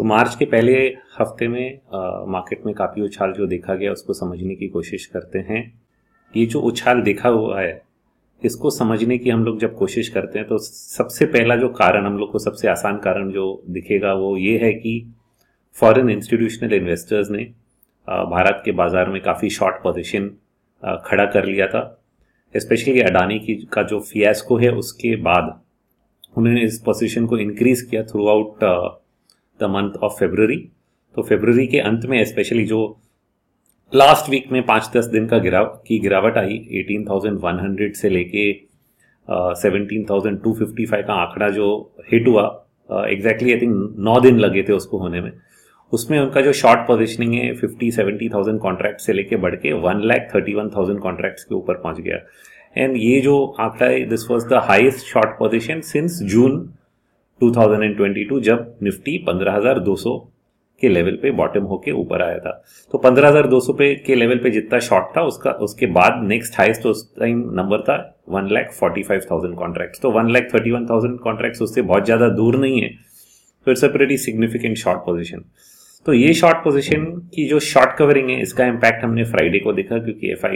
तो मार्च के पहले हफ़्ते में मार्केट में काफ़ी उछाल जो देखा गया, उसको समझने की कोशिश करते हैं। ये जो उछाल देखा हुआ है, इसको समझने की हम लोग जब कोशिश करते हैं तो सबसे पहला जो कारण, हम लोग को सबसे आसान कारण जो दिखेगा, वो ये है कि फॉरेन इंस्टीट्यूशनल इन्वेस्टर्स ने भारत के बाज़ार में काफ़ी शॉर्ट पोजिशन खड़ा कर लिया था। स्पेशली अडानी की, का जो फियास्को है, उसके बाद उन्होंने इस पोजीशन को इंक्रीज किया throughout the month of February तो फेब्रवरी के अंत में स्पेशली जो लास्ट वीक में पाँच दस दिन का गिराव की गिरावट आई 18,100 से लेके फिफ्टी फाइव का आंकड़ा जो हिट हुआ एग्जैक्टली आई थिंक नौ दिन लगे थे उसको होने में। उसमें उनका जो शॉर्ट पोजिशनिंग है फिफ्टी सेवेंटी थाउज़ेंड कॉन्ट्रैक्ट से लेके बढ़ के one lakh thirty one thousand contracts के ऊपर पहुँच गया। एंड ये जो आंकड़ा है this was the highest short position since June 2022 जब निफ्टी 15,200 के लेवल पे बॉटम होके ऊपर आया था। तो 15,200 पे के लेवल पे जितना शॉर्ट था उसका उसके बाद नेक्स्ट हाईएस्ट उस टाइम नंबर था one lakh forty five thousand contract तो one lakh thirty one thousand contract उससे बहुत ज़्यादा दूर नहीं है। तो it's a pretty significant short position तो ये शॉर्ट पोजिशन की जो शॉर्ट कवरिंग है इसका इम्पैक्ट हमने फ्राइडे को देखा क्योंकि एफ़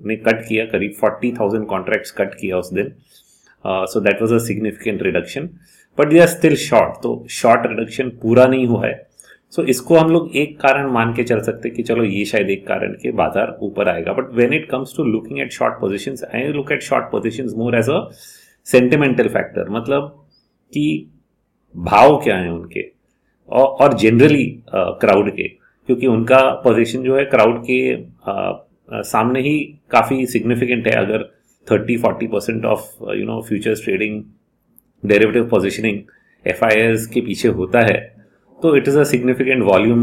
ने कट किया करीब फोर्टी थाउज़ेंड कॉन्ट्रैक्ट्स कट किया उस दिन। So that was a significant reduction but they are still short तो शॉर्ट रिडक्शन पूरा नहीं हुआ है। सो so, इसको हम लोग एक कारण मान के चल सकते कि चलो ये शायद एक कारण के बाज़ार ऊपर आएगा। But when it comes to looking at short position I look at short position more as a sentimental factor मतलब कि भाव क्या है उनके? और जनरली क्राउड के। क्योंकि उनका पोजीशन जो है क्राउड के आ, सामने ही काफ़ी सिग्निफिकेंट है। अगर 30 40 percent of you know futures trading derivative positioning F के पीछे होता है तो it is a significant volume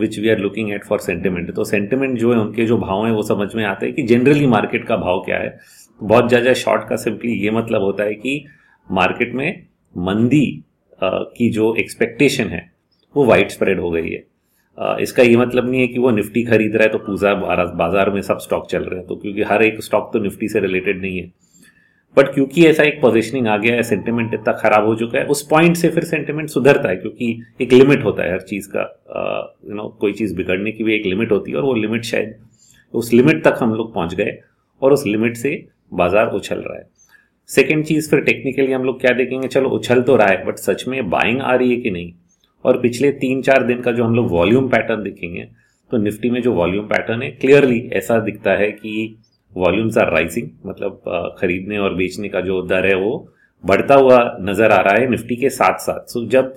which we are looking at for sentiment तो सेंटिमेंट जो है उनके जो भाव हैं वो समझ में आते हैं कि जनरली मार्केट का भाव क्या है। बहुत ज़्यादा शॉर्ट का सिंपली ये मतलब होता है कि मार्केट में मंदी uh, की जो एक्सपेक्टेशन है वो वाइड स्प्रेड हो गई है। Uh, इसका ये मतलब नहीं है कि वो निफ्टी खरीद रहा है तो पूजा बाज़ार में सब स्टॉक चल रहे हैं तो क्योंकि हर एक स्टॉक तो निफ्टी से रिलेटेड नहीं है। बट क्योंकि ऐसा एक पोजिशनिंग आ गया है सेंटिमेंट इतना खराब हो चुका है, उस पॉइंट से फिर सेंटिमेंट सुधरता है, क्योंकि एक लिमिट होता है हर चीज़ का यू नो कोई चीज़ बिगड़ने की भी एक लिमिट होती है, और वो लिमिट शायद, उस लिमिट तक हम लोग पहुँच गए, और उस लिमिट से बाज़ार उछल रहा है। सेकेंड चीज़ फिर टेक्निकली हम लोग क्या देखेंगे, चलो उछल तो रहा है बट सच में बाइंग आ रही है कि नहीं? और पिछले तीन चार दिन का जो हम लोग वॉल्यूम पैटर्न देखेंगे तो निफ्टी में जो वॉल्यूम पैटर्न है क्लियरली ऐसा दिखता है कि वॉल्यूम्स आर राइजिंग मतलब खरीदने और बेचने का जो दर है वो बढ़ता हुआ नज़र आ रहा है निफ्टी के साथ साथ सो जब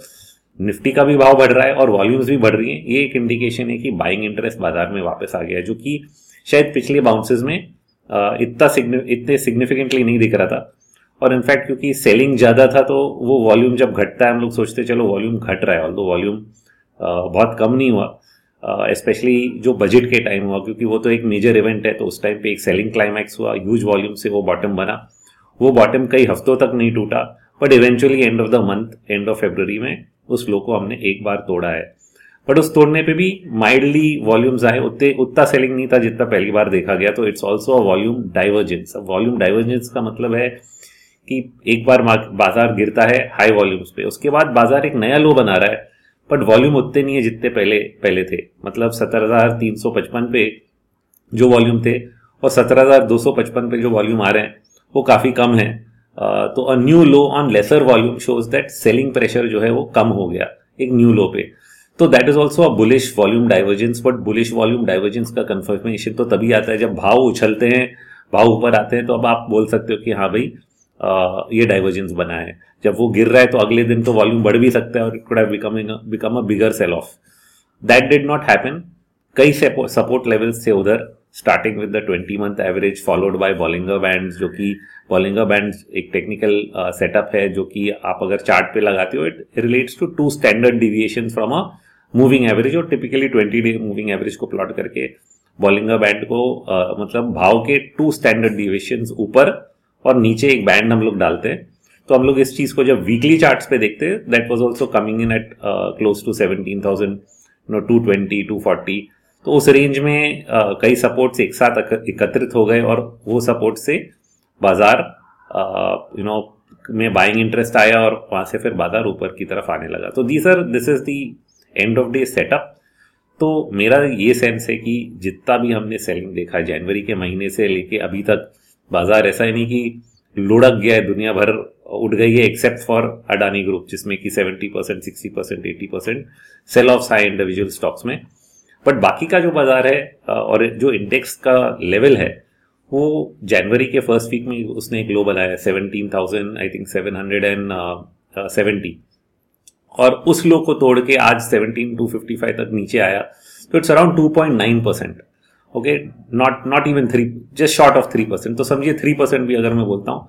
निफ्टी का भी भाव बढ़ रहा है और वॉल्यूम्स भी बढ़ रही हैं, ये एक इंडिकेशन है कि बाइंग इंटरेस्ट बाज़ार में वापस आ गया है, जो कि शायद पिछले बाउंसेस में इतना इतने सिग्निफिकेंटली नहीं दिख रहा था। और इनफैक्ट क्योंकि सेलिंग ज़्यादा था तो वो वॉल्यूम जब घटता है, हम लोग सोचते, चलो वॉल्यूम घट रहा है ऑल दो वॉल्यूम बहुत कम नहीं हुआ। स्पेशली uh, जो बजट के टाइम हुआ क्योंकि वो तो एक मेजर इवेंट है तो उस टाइम पे एक सेलिंग क्लाइमैक्स हुआ ह्यूज वॉल्यूम से वो बॉटम बना। वो बॉटम कई हफ्तों तक नहीं टूटा but eventually end of the month end of February में उस लो को हमने एक बार तोड़ा है। बट उस तोड़ने पे भी माइल्डली वॉल्यूम्स आए उतने उतना सेलिंग नहीं था जितना पहली बार देखा गया तो it's also a volume divergence volume divergence का मतलब है कि एक बार बाज़ार गिरता है हाई वॉल्यूम्स पे उसके बाद बाज़ार एक नया लो बना रहा है बट वॉल्यूम उतने नहीं है जितने पहले पहले थे। मतलब सत्रह हज़ार तीन सौ पचपन पे जो वॉल्यूम थे और सत्रह हज़ार दो सौ पचपन पे जो वॉल्यूम आ रहे हैं, वो काफ़ी कम है। तो a new low on lesser volume shows that selling pressure जो है वो कम हो गया एक न्यू लो पे। तो that is also a bullish volume divergence but bullish volume divergence का कंफर्मेशन तो तभी आता है जब भाव उछलते हैं, भाव ऊपर आते हैं तो अब आप बोल सकते हो कि हाँ भाई ये डाइवर्जेंस बना है। जब वो गिर रहा है तो अगले दिन तो वॉल्यूम बढ़ भी सकता है और it becoming become a bigger sell off that did not happen कई सपोर्ट लेवल्स थे उधर starting with the twenty month average followed by Bollinger band जो कि बॉलिंगर बैंड एक टेक्निकल सेटअप है जो कि आप अगर चार्ट पे लगाते हो it relates to to standard deviation from a moving average और typically twenty day moving average को प्लॉट करके बॉलिंगर बैंड को uh, मतलब भाव के टू स्टैंडर्ड डिविएशन ऊपर और नीचे एक बैंड हम लोग डालते हैं। तो हम लोग इस चीज़ को जब वीकली चार्ट्स पे देखते हैं that was also coming in at close to seventeen thousand no to twenty two forty तो उस रेंज में uh, कई सपोर्ट्स एक साथ एकत्रित हो गए और वो सपोर्ट से बाज़ार यू uh, नो में बाइंग इंटरेस्ट आया और वहाँ से फिर बाज़ार ऊपर की तरफ़ आने लगा। तो the sir this is the end of day setup तो मेरा ये सेंस है कि जितना भी हमने सेलिंग देखा जनवरी के महीने से लेके अभी तक बाज़ार ऐसा ही नहीं कि लुढ़क गया है, दुनिया भर उठ गई है एक्सेप्ट फॉर अडानी ग्रुप जिसमें कि 70 percent sixty percent eighty percent sell off high individual stocks में। बट बाकी का जो बाज़ार है और जो इंडेक्स का लेवल है, वो जनवरी के फ़र्स्ट वीक में उसने एक लो बनाया seventeen thousand I think seven hundred and seventy और उस लो को तोड़ के आज सेवनटीन टू फिफ्टी फाइव तक नीचे आया तो it's around two point nine percent okay not not even three just short of three percent तो समझिए थ्री परसेंट भी अगर मैं बोलता हूँ,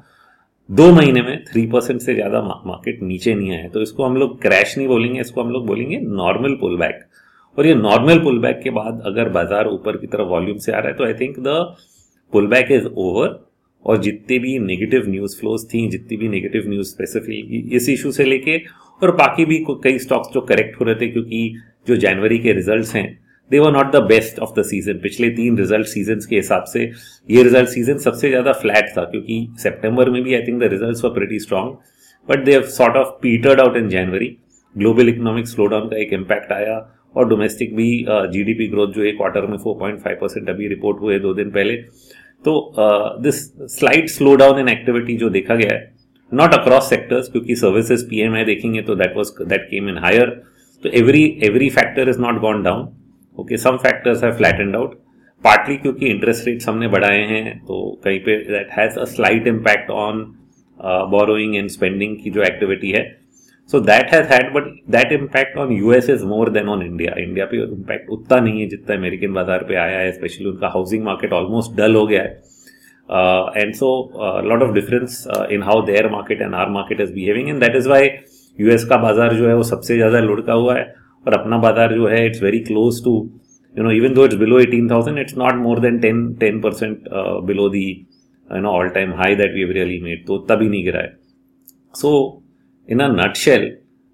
दो महीने में थ्री परसेंट से ज़्यादा मार्केट नीचे नहीं आया तो इसको हम लोग क्रैश नहीं बोलेंगे, इसको हम लोग बोलेंगे नॉर्मल पुल बैक और ये नॉर्मल पुल बैक के बाद अगर बाज़ार ऊपर की तरफ़ वॉल्यूम से आ रहा है तो I think the pull back is over और जितने भी नेगेटिव न्यूज़ फ्लोज थी, जितनी भी नेगेटिव न्यूज़ स्पेसिफिक इस इशू से लेके, और बाकी भी कई स्टॉक्स जो करेक्ट हो रहे थे, क्योंकि जो जनवरी के रिजल्ट्स हैं they were not the best of the season पिछले तीन रिज़ल्ट सीज़न के हिसाब से ये रिज़ल्ट सीज़न सबसे ज़्यादा फ्लैट था, क्योंकि सेप्टेम्बर में भी I think the result were pretty strong but they sort of petered out in January global economic slowdown का एक इम्पैक्ट आया और डोमेस्टिक भी जीडीपी ग्रोथ जो है क्वार्टर में 4.5 परसेंट अभी रिपोर्ट हुए दो दिन पहले। तो this slight slow down in activity जो देखा गया है नॉट अक्रॉस सेक्टर्स क्योंकि सर्विसेज़ पीएमआई देखेंगे तो that was that came in higher तो every every factor is not gone down okay some factors have flattened out partly क्योंकि interest rates हमने बढ़ाए हैं तो कहीं पे that has a slight impact on borrowing and spending की जो एक्टिविटी है. So that has had but that impact on US is more than on India India पे इम्पैक्ट उतना नहीं है जितना अमेरिकन बाज़ार पे आया है स्पेशली उनका हाउसिंग मार्केट ऑलमोस्ट डल हो गया है. And so lot of difference in how their market and our market is behaving and that is why US का बाज़ार जो है वो सबसे ज़्यादा लुढ़का हुआ है. और अपना बाज़ार जो है it's very close to you know even though it's below eighteen thousand it's not more than ten ten percent below the you know all time high that we really made तो तभी नहीं गिरा है। So in a nutshell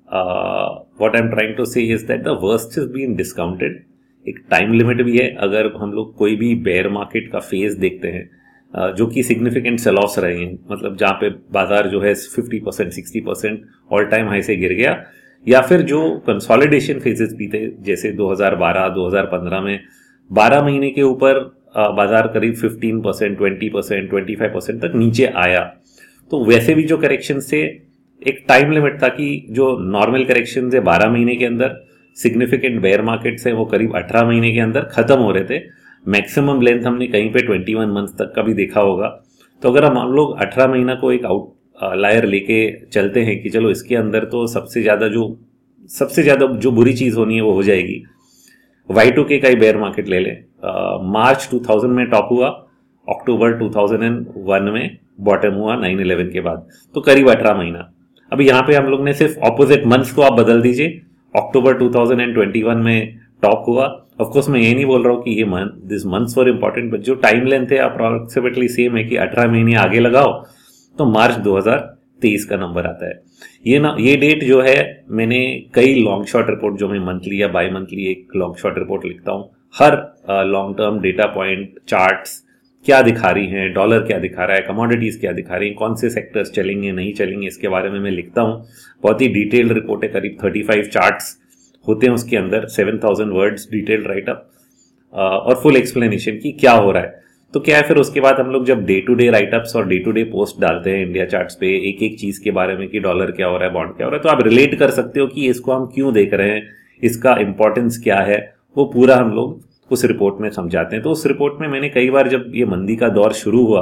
what I am trying to see is that the worst is been discounted एक time limit भी है। अगर हम लोग कोई भी बेयर मार्केट का फ़ेज़ देखते हैं uh, जो कि सिग्निफिकेंट सेलॉस रहे हैं मतलब जहाँ पे बाज़ार जो है 50 percent sixty percent all time high से गिर गया या फिर जो कंसोलिडेशन फेजेस भी थे, जैसे 2012 2015 में 12 महीने के ऊपर बाज़ार करीब 15 percent twenty percent twenty five percent तक नीचे आया। तो वैसे भी जो करेक्शन थे, एक टाइम लिमिट था कि जो नॉर्मल करेक्शन है बारह महीने के अंदर सिग्निफिकेंट बेयर मार्केट्स हैं वो करीब अठारह महीने के अंदर खत्म हो रहे थे। मैक्सिमम लेंथ हमने कहीं पे 21 मंथ तक का भी देखा होगा। तो अगर हम लोग अठारह महीना को एक आउट लायर लेके चलते हैं कि चलो इसके अंदर तो सबसे ज़्यादा जो, सबसे ज़्यादा जो बुरी चीज़ होनी है वो हो जाएगी। वाई टू के का ही बेयर मार्केट ले लें। मार्च 2000 में टॉप हुआ, अक्टूबर 2001 में बॉटम हुआ 9/11 के बाद। तो करीब अठारह महीना। अभी यहाँ पे हम लोग ने सिर्फ़ ऑपोजिट मंथ्स को आप बदल दीजिए। अक्टूबर 2021 में टॉप हुआ। ऑफकोर्स मैं ये नहीं बोल रहा हूँ कि ये month this months for important but जो टाइम लेंथ है अप्रोक्सीमेटली सेम है कि अठारह महीने आगे लगाओ। तो मार्च 2023 का नंबर आता है। ये ना, ये डेट जो है, मैंने कई लॉन्ग शॉर्ट रिपोर्ट जो मैं मंथली या बाई मंथली एक लॉन्ग शॉर्ट रिपोर्ट लिखता हूँ। हर long term data point charts क्या दिखा रही हैं डॉलर क्या दिखा रहा है कमोडिटीज क्या दिखा रही हैं, कौन से सेक्टर्स चलेंगे, नहीं चलेंगे, इसके बारे में मैं लिखता हूँ। बहुत ही डिटेल्ड रिपोर्ट है, करीब थर्टी फाइव चार्ट्स होते हैं उसके अंदर seven thousand words detailed write up और फुल एक्सप्लेनेशन की क्या हो रहा है। तो क्या है फिर उसके बाद हम लोग जब day to day write ups और डे टू डे पोस्ट डालते हैं इंडिया चार्ट्स पे एक एक चीज़ के बारे में कि डॉलर क्या हो रहा है बॉन्ड क्या हो रहा है तो आप रिलेट कर सकते हो कि इसको हम क्यों देख रहे हैं, इसका इंपॉर्टेंस क्या है, वो पूरा हम लोग उस रिपोर्ट में समझाते हैं। तो उस रिपोर्ट में मैंने कई बार जब ये मंदी का दौर शुरू हुआ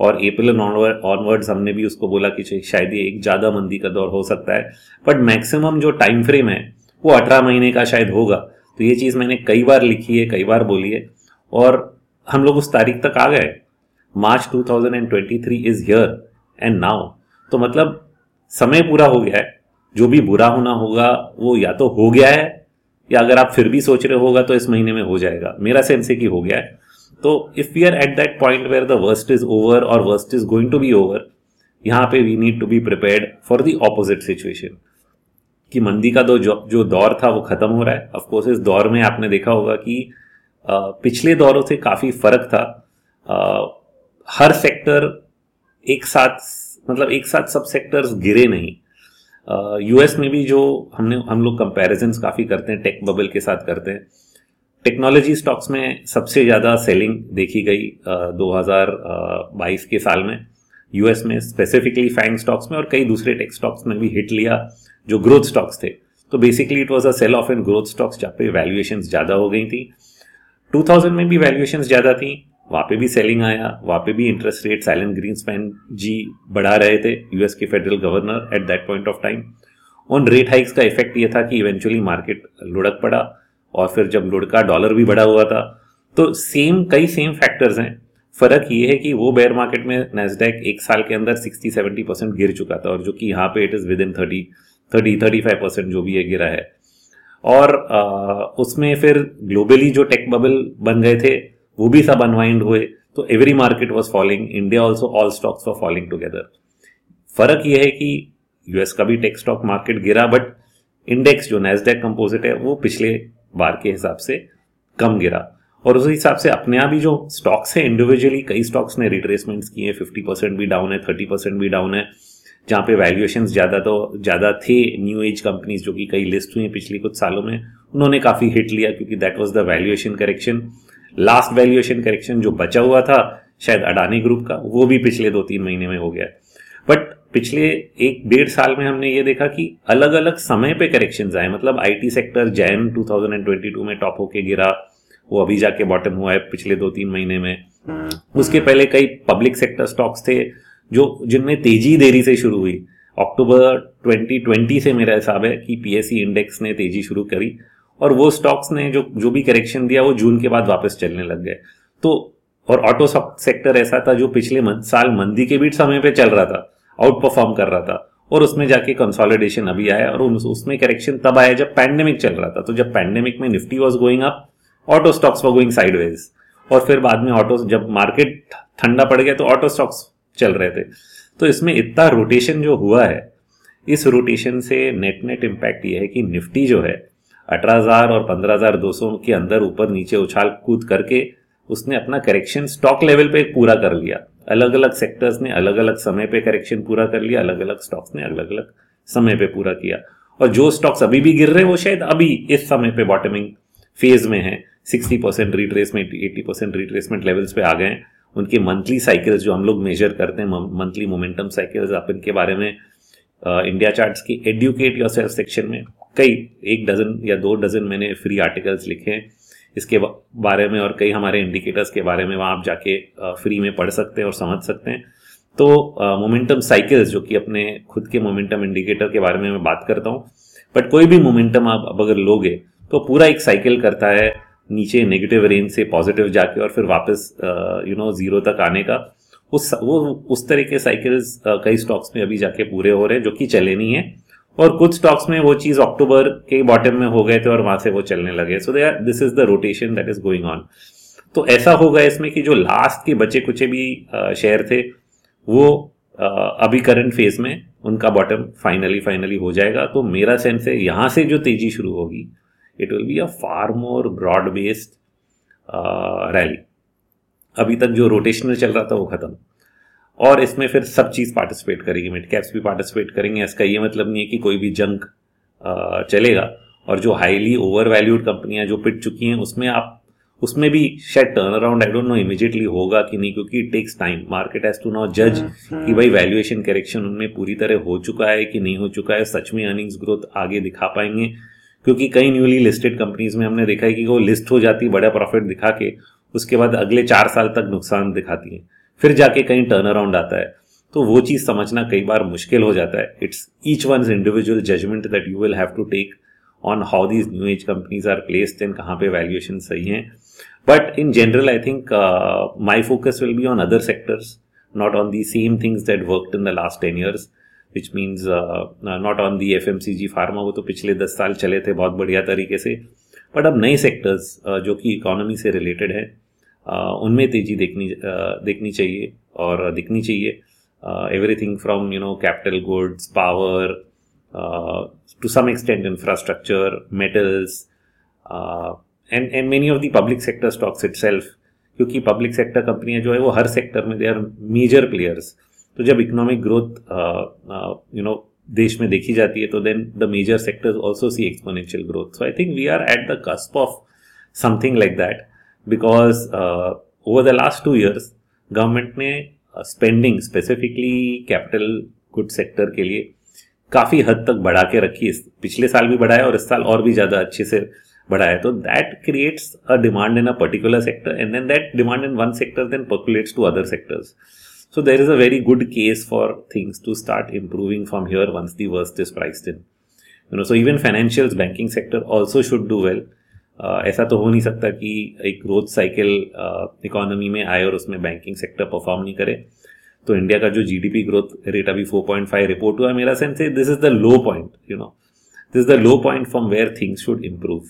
और अप्रैल ऑनवर्ड्स हमने भी उसको बोला कि शायद ये एक ज़्यादा मंदी का दौर हो सकता है बट मैक्सिमम जो टाइम फ्रेम है, वो अठारह महीने का शायद होगा। तो ये चीज़ मैंने कई बार लिखी है, कई बार बोली है और हम लोग उस तारीख तक आ गए। March 2023 is here and now तो मतलब समय पूरा हो गया है। जो भी बुरा होना होगा वो या तो हो गया है या अगर आप फिर भी सोच रहे होगा तो इस महीने में हो जाएगा। मेरा सेंस है कि हो गया है। तो if we are at that point where the worst is over और worst is going to be over यहाँ पे we need to be prepared for the opposite situation कि मंदी का दो जो, जो दौर था वो खत्म हो रहा है। ऑफकोर्स इस दौर में आपने देखा होगा कि पिछले दौरों से काफ़ी फ़र्क था। हर सेक्टर एक साथ मतलब एक साथ सब सेक्टर्स गिरे नहीं। यूएस में भी जो हमने, हम लोग कंपेरिजन काफ़ी करते हैं टेक बबल के साथ करते हैं। टेक्नोलॉजी स्टॉक्स में सबसे ज़्यादा सेलिंग देखी गई दो बाईस के साल में। यूएस में स्पेसिफिकली फैंग स्टॉक्स में और कई दूसरे टेक स्टॉक्स में भी हिट लिया, जो ग्रोथ स्टॉक्स थे। तो basically it was a sell off in growth stocks जहाँ पे वैल्यूएशन ज़्यादा हो गई थी। 2000 में भी वैल्यूएशन ज़्यादा थी, वहाँ पे भी सेलिंग आया, वहाँ पे भी interest rate silent Greenspan ji बढ़ा रहे थे यूएस के federal governor at that point of time उन रेट हाइक्स का इफ़ेक्ट ये था कि इवेंचुअली मार्केट लुढ़क पड़ा और फिर जब लुढ़का डॉलर भी बढ़ा हुआ था तो सेम कई सेम फैक्टर्स हैं। फ़र्क ये है कि वो बेयर मार्केट में नेस्डैक एक साल के अंदर 60 70 परसेंट गिर चुका था और जो कि यहाँ पे it is within thirty thirty thirty five percent जो भी है गिरा है। और उसमें फिर ग्लोबली जो टेक बबल बन गए थे, वो भी सब अनवाइंड हुए तो every market was following India also all stocks for following together फ़र्क यह है कि यूएस का भी टेक स्टॉक मार्केट गिरा बट इंडेक्स जो नेस्डेक कंपोजिट है, वो पिछले बार के हिसाब से कम गिरा। और उस हिसाब से अपने आप ही जो स्टॉक्स है इंडिविजुअली कई स्टॉक्स ने रिट्रेसमेंट्स किए फिफ्टी परसेंट भी डाउन है थर्टी परसेंट भी डाउन है। जहाँ पे वैल्यूएशन ज़्यादा तो ज़्यादा थे न्यू एज कंपनीज़ जो कि कई लिस्ट हुई हैं पिछले कुछ सालों में, उन्होंने काफ़ी हिट लिया क्योंकि that was the valuation correction last valuation correction जो बचा हुआ था, शायद अडानी ग्रुप का, वो भी पिछले दो तीन महीने में हो गया। बट पिछले एक डेढ़ साल में हमने ये देखा कि अलग अलग समय पे करेक्शन आए। मतलब आईटी सेक्टर जैन 2022 में टॉप होके गिरा, वो अभी जाके बॉटम हुआ है पिछले दो तीन महीने में। उसके पहले कई पब्लिक सेक्टर स्टॉक्स थे जो जिनमें तेज़ी देरी से शुरू हुई। अक्टूबर 2020 से मेरा हिसाब है कि पीएससी इंडेक्स ने तेज़ी शुरू करी और वो स्टॉक्स ने जो जो भी करेक्शन दिया वो जून के बाद वापस चलने लग गए। तो और ऑटो सेक्टर ऐसा था जो पिछले मन, साल मंदी के बीच समय पे चल रहा था आउट परफॉर्म कर रहा था और उसमें जाके कंसोलिडेशन अभी आया और उसमें करेक्शन तब आया जब पैंडेमिक चल रहा था। तो जब पैंडेमिक में Nifty was going up auto stocks for going sideways और फिर बाद में ऑटो जब मार्केट ठंडा पड़ गया तो ऑटो स्टॉक्स चल रहे थे। तो इसमें इतना रोटेशन जो हुआ है, इस रोटेशन से नेट नेट इम्पैक्ट ये है कि निफ्टी जो है, अठारह और पंद्रह के अंदर ऊपर नीचे उछाल कूद करके उसने अपना करेक्शन स्टॉक लेवल पे पूरा कर लिया। अलग अलग सेक्टर्स ने अलग अलग समय पे करेक्शन पूरा कर लिया अलग अलग स्टॉक्स ने अलग अलग समय पे पूरा किया। और जो स्टॉक्स अभी भी गिर रहे हैं, वो शायद अभी इस समय पे बॉटमिंग फ़ेज़ में है। Sixty percent retracement eighty percent retracement levels पे आ गए हैं। उनके मंथली साइकिल्स जो हम लोग मेजर करते हैं मंथली मोमेंटम साइकिल्स आप इनके बारे में इंडिया चार्ट्स की एडुकेट योर सेक्शन में कई, एक डजन या दो डजन मैंने फ्री आर्टिकल्स लिखे हैं। इसके बारे में और कई हमारे इंडिकेटर्स के बारे में वहाँ आप जाके फ्री में पढ़ सकते हैं और समझ सकते हैं। तो मोमेंटम साइकिल्स जो कि अपने खुद के मोमेंटम इंडिकेटर के बारे में मैं बात करता हूँ बट कोई भी मोमेंटम आप अगर लोगे तो पूरा एक साइकिल करता है। नीचे नेगेटिव रेंज से पॉजिटिव जाके और फिर वापस यू नो ज़ीरो तक आने का उस वो उस तरह के साइकिल्स कई स्टॉक्स में अभी जाके पूरे हो रहे हैं जो कि चले नहीं है। और कुछ स्टॉक्स में वो चीज़ अक्टूबर के बॉटम में हो गए थे और वहाँ से वो चलने लगे। So they this is the rotation that is going on तो ऐसा होगा इसमें कि जो लास्ट के बचे कुचे भी शेयर थे, वो अभी करंट फ़ेज़ में उनका बॉटम फाइनली फाइनली हो जाएगा। तो मेरा सेंस है यहाँ से जो तेज़ी शुरू होगी it will be a far more broad based rally अभी तक जो रोटेशनल चल रहा था वो खत्म। और इसमें फिर सब चीज़ पार्टिसिपेट करेगी। मिड कैप्स भी पार्टिसिपेट करेंगे। इसका ये मतलब नहीं है कि कोई भी जंक uh, चलेगा। और जो हाईली ओवर वैल्यूड कंपनियाँ जो पिट चुकी हैं उसमें आप उसमें भी शायद turn around I don't know immediately होगा कि नहीं क्योंकि it takes time market has to now जज कि भाई वैल्यूएशन करेक्शन उनमें पूरी तरह हो चुका है कि नहीं हो चुका है। सच में अर्निंग्स ग्रोथ आगे दिखा पाएँगे। क्योंकि कई न्यूली लिस्टेड कंपनीज़ में हमने देखा है कि वो लिस्ट हो जाती है बड़ा प्रॉफिट दिखा के, उसके बाद अगले चार साल तक नुकसान दिखाती है। फिर जाके कहीं टर्न अराउंड आता है। तो वो चीज़ समझना कई बार मुश्किल हो जाता है। It's each one individual judgement that you will have to take on how these new age companies are placed and कहाँ पे वैल्यूएशन सही है। But in general I think my focus will be on other sectors not on the same things that work in the last ten years which means not on the F M C G pharma वो तो पिछले दस साल चले थे बहुत बढ़िया तरीके से। बट अब नए सेक्टर्स uh, जो कि इकोनॉमी से रिलेटेड है uh, उनमें तेज़ी देखनी uh, देखनी चाहिए और दिखनी चाहिए। Everything from you know capital goods power to some extent infrastructure metals and and many of the public sector stocks it क्योंकि पब्लिक सेक्टर कंपनियाँ जो है वो हर सेक्टर में दे आर मेजर प्लेयर्स तो जब इकोनॉमिक ग्रोथ यू नो देश में देखी जाती है तो then the major sectors also see exponential growth so I think we are at the cusp of something like that because over the last two years government ने spending specifically capital good sector के लिए, काफ़ी हद तक बढ़ा के रखी है। पिछले साल भी बढ़ाया और इस साल और भी ज़्यादा अच्छे से बढ़ाया। तो that creates a demand in a particular sector and then that demand in one sector then percolates to other sectors So there is a very good case for things to start improving from here once the worst is priced in. You know, so even financials, banking sector also should do well. Uh, ऐसा तो हो नहीं सकता कि एक growth cycle economy में आए और उसमें बैंकिंग सेक्टर परफॉर्म नहीं करे। तो इंडिया का जो G D P growth rate अभी 4.5 रिपोर्ट हुआ मेरा सेंस है this is the low point you know this is the low point from where things should improve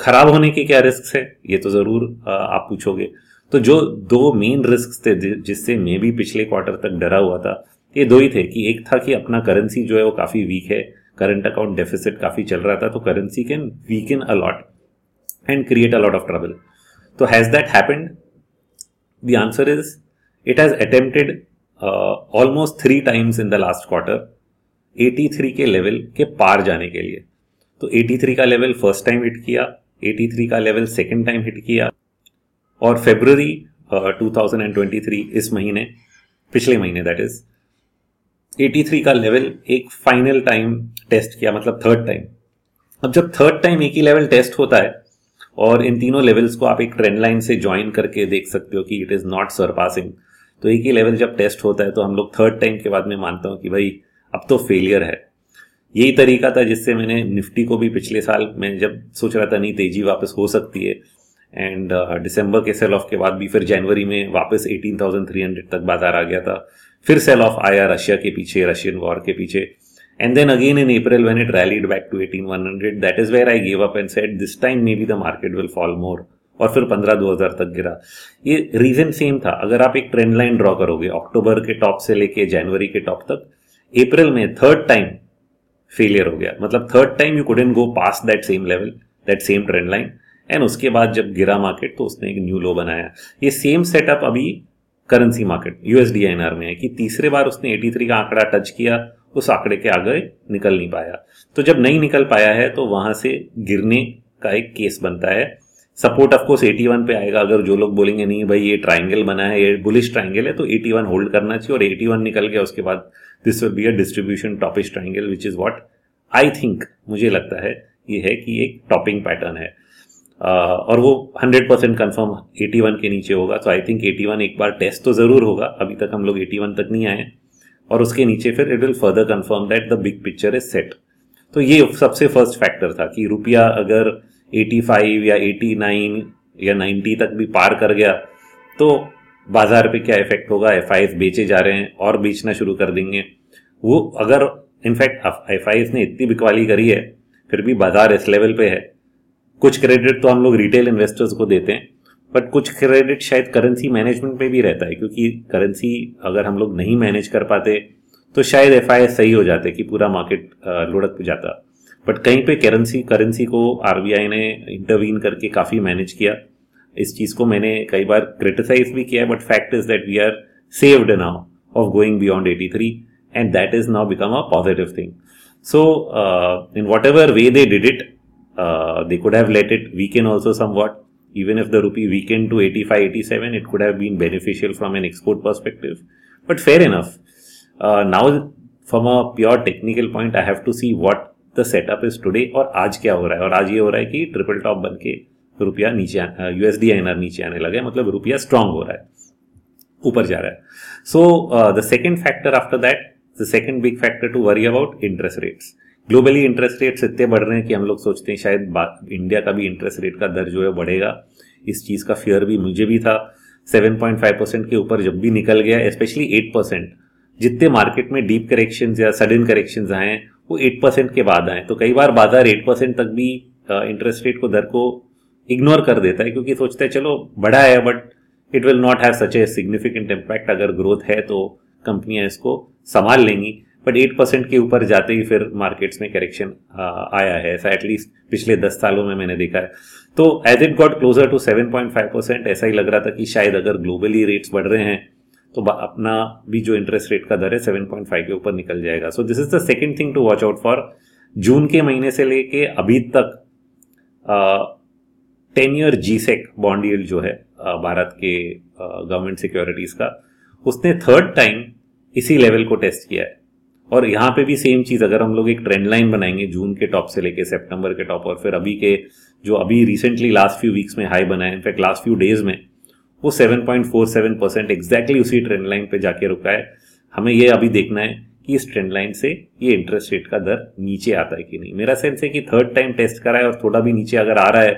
खराब होने के क्या रिस्क है? ये तो ज़रूर uh, आप पूछोगे। तो जो दो मेन रिस्क थे जिससे मैं भी पिछले क्वार्टर तक डरा हुआ था, ये दो ही थे कि एक था कि अपना करेंसी जो है वो काफ़ी वीक है करंट अकाउंट डेफिसिट काफ़ी चल रहा था तो currency can weak in a lot and create a lot of trouble तो has that happened the answer is it has attempted almost three times in the last quarter 83 के level के पार जाने के लिए. तो 83 का लेवल फ़र्स्ट टाइम हिट किया 83 का लेवल सेकेंड टाइम हिट किया और फेब्रवरी टू uh, इस महीने पिछले महीने दैट इज़ 83 का लेवल एक फाइनल टाइम टेस्ट किया मतलब थर्ड टाइम अब जब थर्ड टाइम एक ही लेवल टेस्ट होता है और इन तीनों लेवल्स को आप एक ट्रेंड लाइन से ज्वाइन करके देख सकते हो कि इट इज़ नॉट सरपासिंग तो एक ही लेवल जब टेस्ट होता है तो हम लोग थर्ड टाइम के बाद में मानते हो कि भाई अब तो फेलियर है। यही तरीका था जिससे मैंने निफ्टी को भी पिछले साल मैं जब सोच रहा था नहीं तेज़ी वापस हो सकती है एंड दिसंबर uh, के सेल ऑफ़ के बाद भी फिर जनवरी में वापस 18,300 तक बाज़ार आ गया था। फिर सेल ऑफ़ आया रशिया के पीछे रशियन वॉर के पीछे। And then again in April when it rallied back to 18,100 that is where I give up and said this time maybe the market will fall more और फिर 15 2000 तक गिरा। ये रीजन सेम था। अगर आप एक ट्रेंड लाइन ड्रॉ करोगे अक्टूबर के टॉप से लेके जनवरी के टॉप तक अप्रैल में थर्ड टाइम फेलियर हो गया। मतलब third time you couldn't go pass that same level that same trend line and उसके बाद जब गिरा मार्केट तो उसने एक न्यू लो बनाया। ये सेम सेटअप अभी करेंसी मार्केट यूएसडी में है कि तीसरे बार उसने 83 का आंकड़ा टच किया, उस आंकड़े के आगे निकल नहीं पाया। तो जब नहीं निकल पाया है तो वहाँ से गिरने का एक केस बनता है। सपोर्ट ऑफकोर्स 81 पे आएगा। अगर जो लोग बोलेंगे, नहीं भाई, ये ट्राइंगल बना है, ये बुलिश ट्राइंगल है तो 81 होल्ड करना चाहिए और 81 निकल गया। उसके बाद this will be a distribution toppish triangle which is what I think मुझे लगता है, ये है कि एक टॉपिंग पैटर्न है। और वो 100 परसेंट कन्फर्म 81 के नीचे होगा। तो आई थिंक 81 एक बार टेस्ट तो ज़रूर होगा। अभी तक हम लोग 81 तक नहीं आए और उसके नीचे फिर it will further confirm that the big picture is set तो ये सबसे फ़र्स्ट फैक्टर था कि रुपया अगर 85 या 89 या 90 तक भी पार कर गया तो बाज़ार पे क्या इफ़ेक्ट होगा? एफ़ बेचे जा रहे हैं और बेचना शुरू कर देंगे। वो अगर इनफैक्ट एफ़ ने इतनी बिकवाली करी है, फिर भी बाज़ार इस लेवल पे है। कुछ क्रेडिट तो हम लोग रिटेल इन्वेस्टर्स को देते हैं बट कुछ क्रेडिट शायद करेंसी मैनेजमेंट में भी रहता है, क्योंकि करेंसी अगर हम लोग नहीं मैनेज कर पाते तो शायद एफ़ सही हो जाते कि पूरा मार्केट लुढ़क जाता। बट कहीं पे करेंसी करेंसी को आरबीआई ने इंटरवीन करके काफ़ी मैनेज किया। इस चीज़ को मैंने कई बार क्रिटिसाइज भी किया but fact is that we are saved now of going beyond 83 and that is now become a positive thing so in whatever way they did it Uh, they could have let it weaken also somewhat. Even if the rupee weakened to 85, 87, it could have been beneficial from an export perspective. But fair enough. Uh, now, from a pure technical point, I have to see what the setup is today और आज क्या हो रहा है और आज ये हो रहा है कि ट्रिपल टॉप बन के रुपया नीचे यूएसडी आईएनआर नीचे आने लगे मतलब रुपया स्ट्रांग हो रहा है ऊपर जा रहा है so the second factor after that the second big factor to worry about interest rates Globally interest rates इतने बढ़ रहे हैं कि हम लोग सोचते हैं शायद इंडिया का भी इंटरेस्ट रेट का दर जो है बढ़ेगा। इस चीज़ का फियर भी मुझे भी था। 7.5 परसेंट के ऊपर जब भी निकल गया स्पेशली 8 परसेंट जितने मार्केट में डीप करेक्शन या सडन करेक्शन आए वो 8 परसेंट के बाद आए तो कई बार बाज़ार 8 परसेंट तक भी इंटरेस्ट रेट को, दर को इग्नोर कर देता है, क्योंकि सोचता है, चलो, बढ़ा है but it will not have such a significant impact अगर ग्रोथ है तो कंपनियाँ इसको संभाल लेंगी। बट एट परसेंट के ऊपर जाते ही फिर मार्केट्स में करेक्शन आया है। ऐसा एटलीस्ट पिछले दस सालों में मैंने देखा है। तो as it got closer to seven point five percent ऐसा ही लग रहा था कि शायद अगर ग्लोबली रेट्स बढ़ रहे हैं तो अपना भी जो इंटरेस्ट रेट का दर है 7.5 के ऊपर निकल जाएगा। So this is the second thing to watch out for June के महीने से लेके अभी तक ten year G sec bond yield जो है भारत के गवर्नमेंट सिक्योरिटीज का, उसने थर्ड टाइम इसी लेवल को टेस्ट किया है। और यहाँ पे भी सेम चीज़, अगर हम लोग एक ट्रेंड लाइन बनाएँगे, जून के टॉप से लेके सितंबर के टॉप और फिर अभी के जो अभी रिसेंटली लास्ट फ्यू वीक्स में हाई बना है in fact last few days में, वो 7.47 परसेंट एग्जैक्टली उसी ट्रेंड लाइन पे जाके रुका है। हमें ये अभी देखना है कि इस ट्रेंड लाइन से ये इंटरेस्ट रेट का दर नीचे आता है कि नहीं। मेरा सेंस है कि थर्ड टाइम टेस्ट करा है और थोड़ा भी नीचे अगर आ रहा है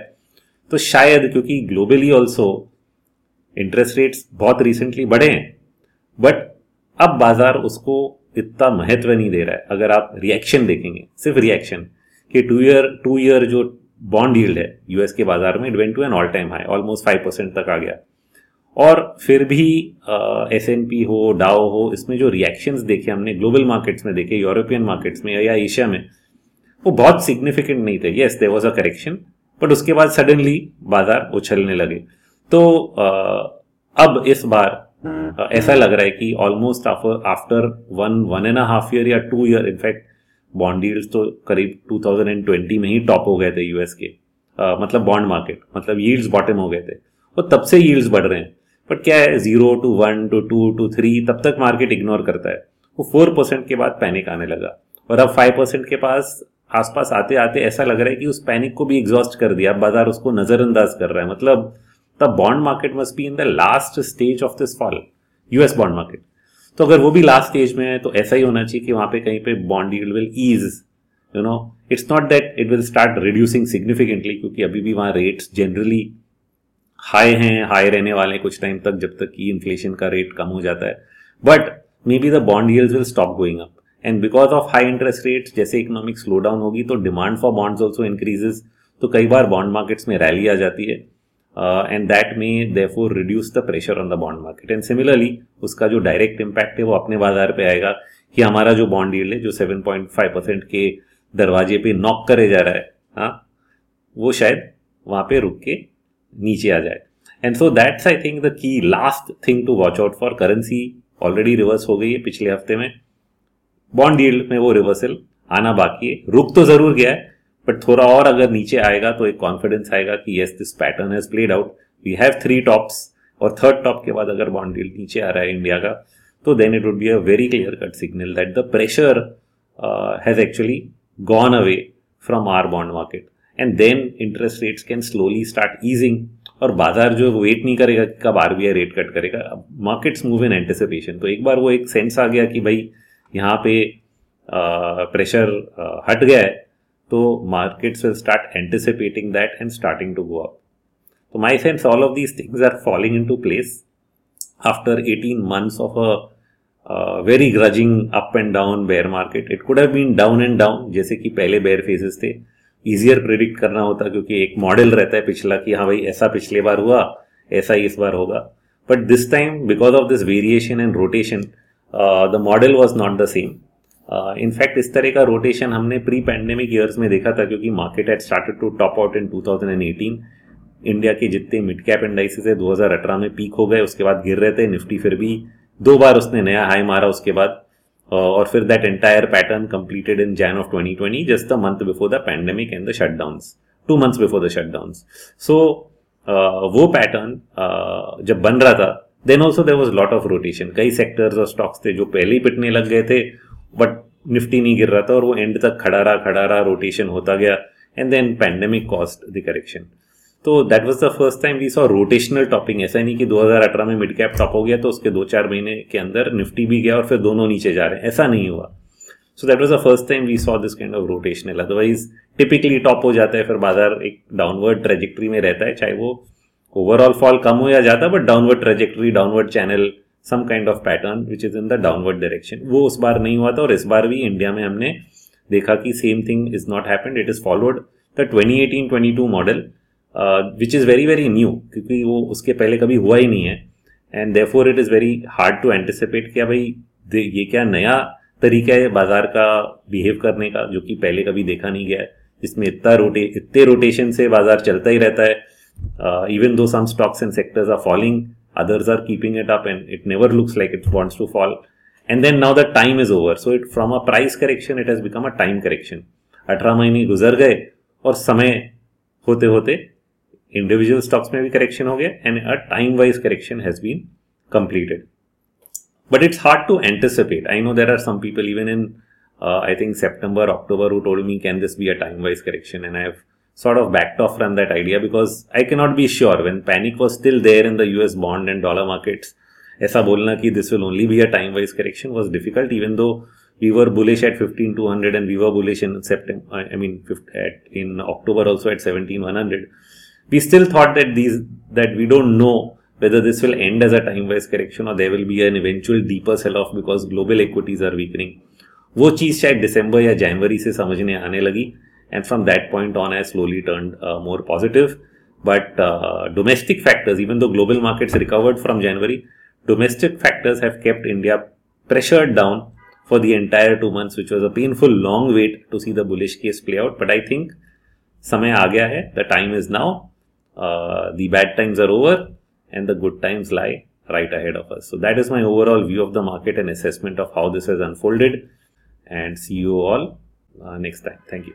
तो शायद क्योंकि ग्लोबली ऑल्सो इंटरेस्ट रेट्स बहुत रिसेंटली बढ़े हैं बट अब बाज़ार उसको इतना महत्व नहीं दे रहा है। अगर आप रिएक्शन देखेंगे सिर्फ़ रिएक्शन कि टू ईयर टू ईयर जो बॉन्ड यील्ड है यूएस के बाज़ार में it went to an all time high almost five percent तक आ गया। और फिर भी एस एन पी हो डाओ हो इसमें जो रिएक्शंस देखे हमने ग्लोबल मार्केट्स में देखे यूरोपियन मार्केट्स में या एशिया में वो बहुत सिग्निफिकेंट नहीं थे। Yes there was a correction but उसके बाद सडनली बाज़ार उछलने लगे। तो आ, अब इस बार ऐसा लग रहा है कि almost after one one and half year या two year in fact bond yields तो करीब 2020 में ही टॉप हो गए थे यूएस के। आ, मतलब बॉन्ड मार्केट मतलब यील्ड्स बॉटम हो गए थे। और तब से यील्ड्स बढ़ रहे हैं। बट क्या है zero to one to two to three तब तक मार्केट इग्नोर करता है। वो फोर परसेंट के बाद पैनिक आने लगा। और अब फाइव परसेंट के पास आसपास आते आते ऐसा लग रहा है कि उस पैनिक को भी एग्जॉस्ट कर दिया। बाज़ार उसको नजरअंदाज कर रहा है। मतलब the bond market must be in the last stage of this fall US bond market तो अगर वो भी लास्ट स्टेज में है तो ऐसा ही होना चाहिए कि वहाँ पे कहीं पे bond yield will ease you know it's not that it will start reducing significantly क्योंकि अभी भी वहाँ रेट्स जनरली हाई हैं हाई रहने वाले कुछ टाइम तक, जब तक कि इन्फ्लेशन का रेट कम हो जाता है. But maybe the bond yields will stop going up and because of high interest rate जैसे इकोनॉमिक स्लो डाउन होगी तो demand for bonds also increases तो कई बार बॉन्ड मार्केट्स में रैली आ जाती है. And that may therefore reduce the pressure on the bond market and similarly उसका जो डायरेक्ट इम्पैक्ट है, वो अपने बाज़ार पे आएगा कि हमारा जो बॉन्ड यील्ड है, जो 7.5 परसेंट के दरवाजे पे नॉक करे जा रहा है हाँ वो शायद वहाँ पे रुक के नीचे आ जाए। And so that's I think the key last thing to watch out for currency already reverse हो गई है पिछले हफ़्ते में। बॉन्ड यील्ड में वो रिवर्सल आना बाकी है। रुक तो ज़रूर गया है बट थोड़ा और अगर नीचे आएगा तो एक कॉन्फिडेंस आएगा कि yes this pattern has played out we have three tops और थर्ड टॉप के बाद अगर बॉन्ड डील नीचे आ रहा है इंडिया का तो then it would be a very clear cut signal that the pressure has actually gone away from our bond market and then interest rates can slowly start easing और बाज़ार जो वेट नहीं करेगा कि कब आरबीआई रेट कट करेगा markets move in anticipation तो एक बार वो एक सेंस आ गया कि भाई यहाँ पे प्रेशर uh, uh, हट गया है। तो markets will start anticipating that and starting to go up तो my sense all of these things are falling into place after eighteen months of a very grudging up and down bear market it could have been down and down जैसे कि पहले bear phases थे। Easier predict करना होता क्योंकि एक model रहता है पिछला कि हाँ भाई, ऐसा पिछले बार हुआ, ऐसा ही इस बार होगा। But this time because of this variation and rotation the model was not the same in fact uh, इस तरह का रोटेशन हमने प्री पैंडेमिक ईयर्स में देखा था क्योंकि market at started to top out in 2018 India के जितने मिड कैप इंडाइसिस है 2018 में पीक हो गए उसके बाद गिर रहे थे निफ्टी फिर भी दो बार उसने नया हाई मारा उसके बाद uh, और फिर that entire pattern completed in Jan of 2020 just the month before the pandemic and the shutdowns two months before the shutdowns so वो पैटर्न uh, जब बन रहा था then also there was lot of rotation कई sectors और stocks थे जो पहले ही पिटने लग गए थे बट निफ्टी नहीं गिर रहा था और वो एंड तक खड़ा रहा खड़ा रहा रोटेशन होता गया and then pandemic caused the correction तो that was the first time we saw rotational topping ऐसा नहीं कि 2018 में मिड कैप टॉप हो गया तो उसके दो चार महीने के अंदर निफ्टी भी गया और फिर दोनों नीचे जा रहे हैं। ऐसा नहीं हुआ। So that was the first time we saw this kind of rotational otherwise typically top हो जाता है, फिर बाज़ार एक डाउनवर्ड ट्रेजेक्ट्री में रहता है, चाहे वो ओवरऑल फॉल कम हो या जाता but downward trajectory downward channel some kind of pattern which is in the downward direction वो उस बार नहीं हुआ था और इस बार भी इंडिया में हमने देखा कि same thing is not happened it is followed the 2018-22 model which is very very new क्योंकि वो उसके पहले कभी हुआ ही नहीं है। And therefore it is very hard to anticipate क्या भाई ये क्या नया तरीका है बाज़ार का बिहेव करने का, जो कि पहले कभी देखा नहीं गया है। जिसमें इतना रोटे, इतने रोटेशन से बाज़ार चलता ही रहता है। Even though some stocks and sectors are falling others are keeping it up and it never looks like it wants to fall and then now the time is over so it from a price correction it has become a time correction 18 महीने गुजर गए और समय होते होते individual stocks में भी correction हो गया and a time wise correction has been completed but it's hard to anticipate i know there are some people even in uh, i think september october who told me can this be a time wise correction and i have sort of backed off from that idea because I cannot be sure when panic was still there in the US bond and dollar markets. ऐसा बोलना कि this will only be a time wise correction was difficult even though we were bullish at 15200 and we were bullish in September I mean at, in October also at 17100 we still thought that these that we don't know whether this will end as a time wise correction or there will be an eventual deeper sell off because global equities are weakening वो चीज़ शायद दिसंबर या जनवरी से समझने आने लगी and from that point on I slowly turned uh, more positive. But uh, domestic factors, even though global markets recovered from January, domestic factors have kept India pressured down for the entire two months, which was a painful long wait to see the bullish case play out. But I think समय आ गया है the time is now uh, the bad times are over and the good times lie right ahead of us so that is my overall view of the market and assessment of how this has unfolded and see you all uh, next time thank you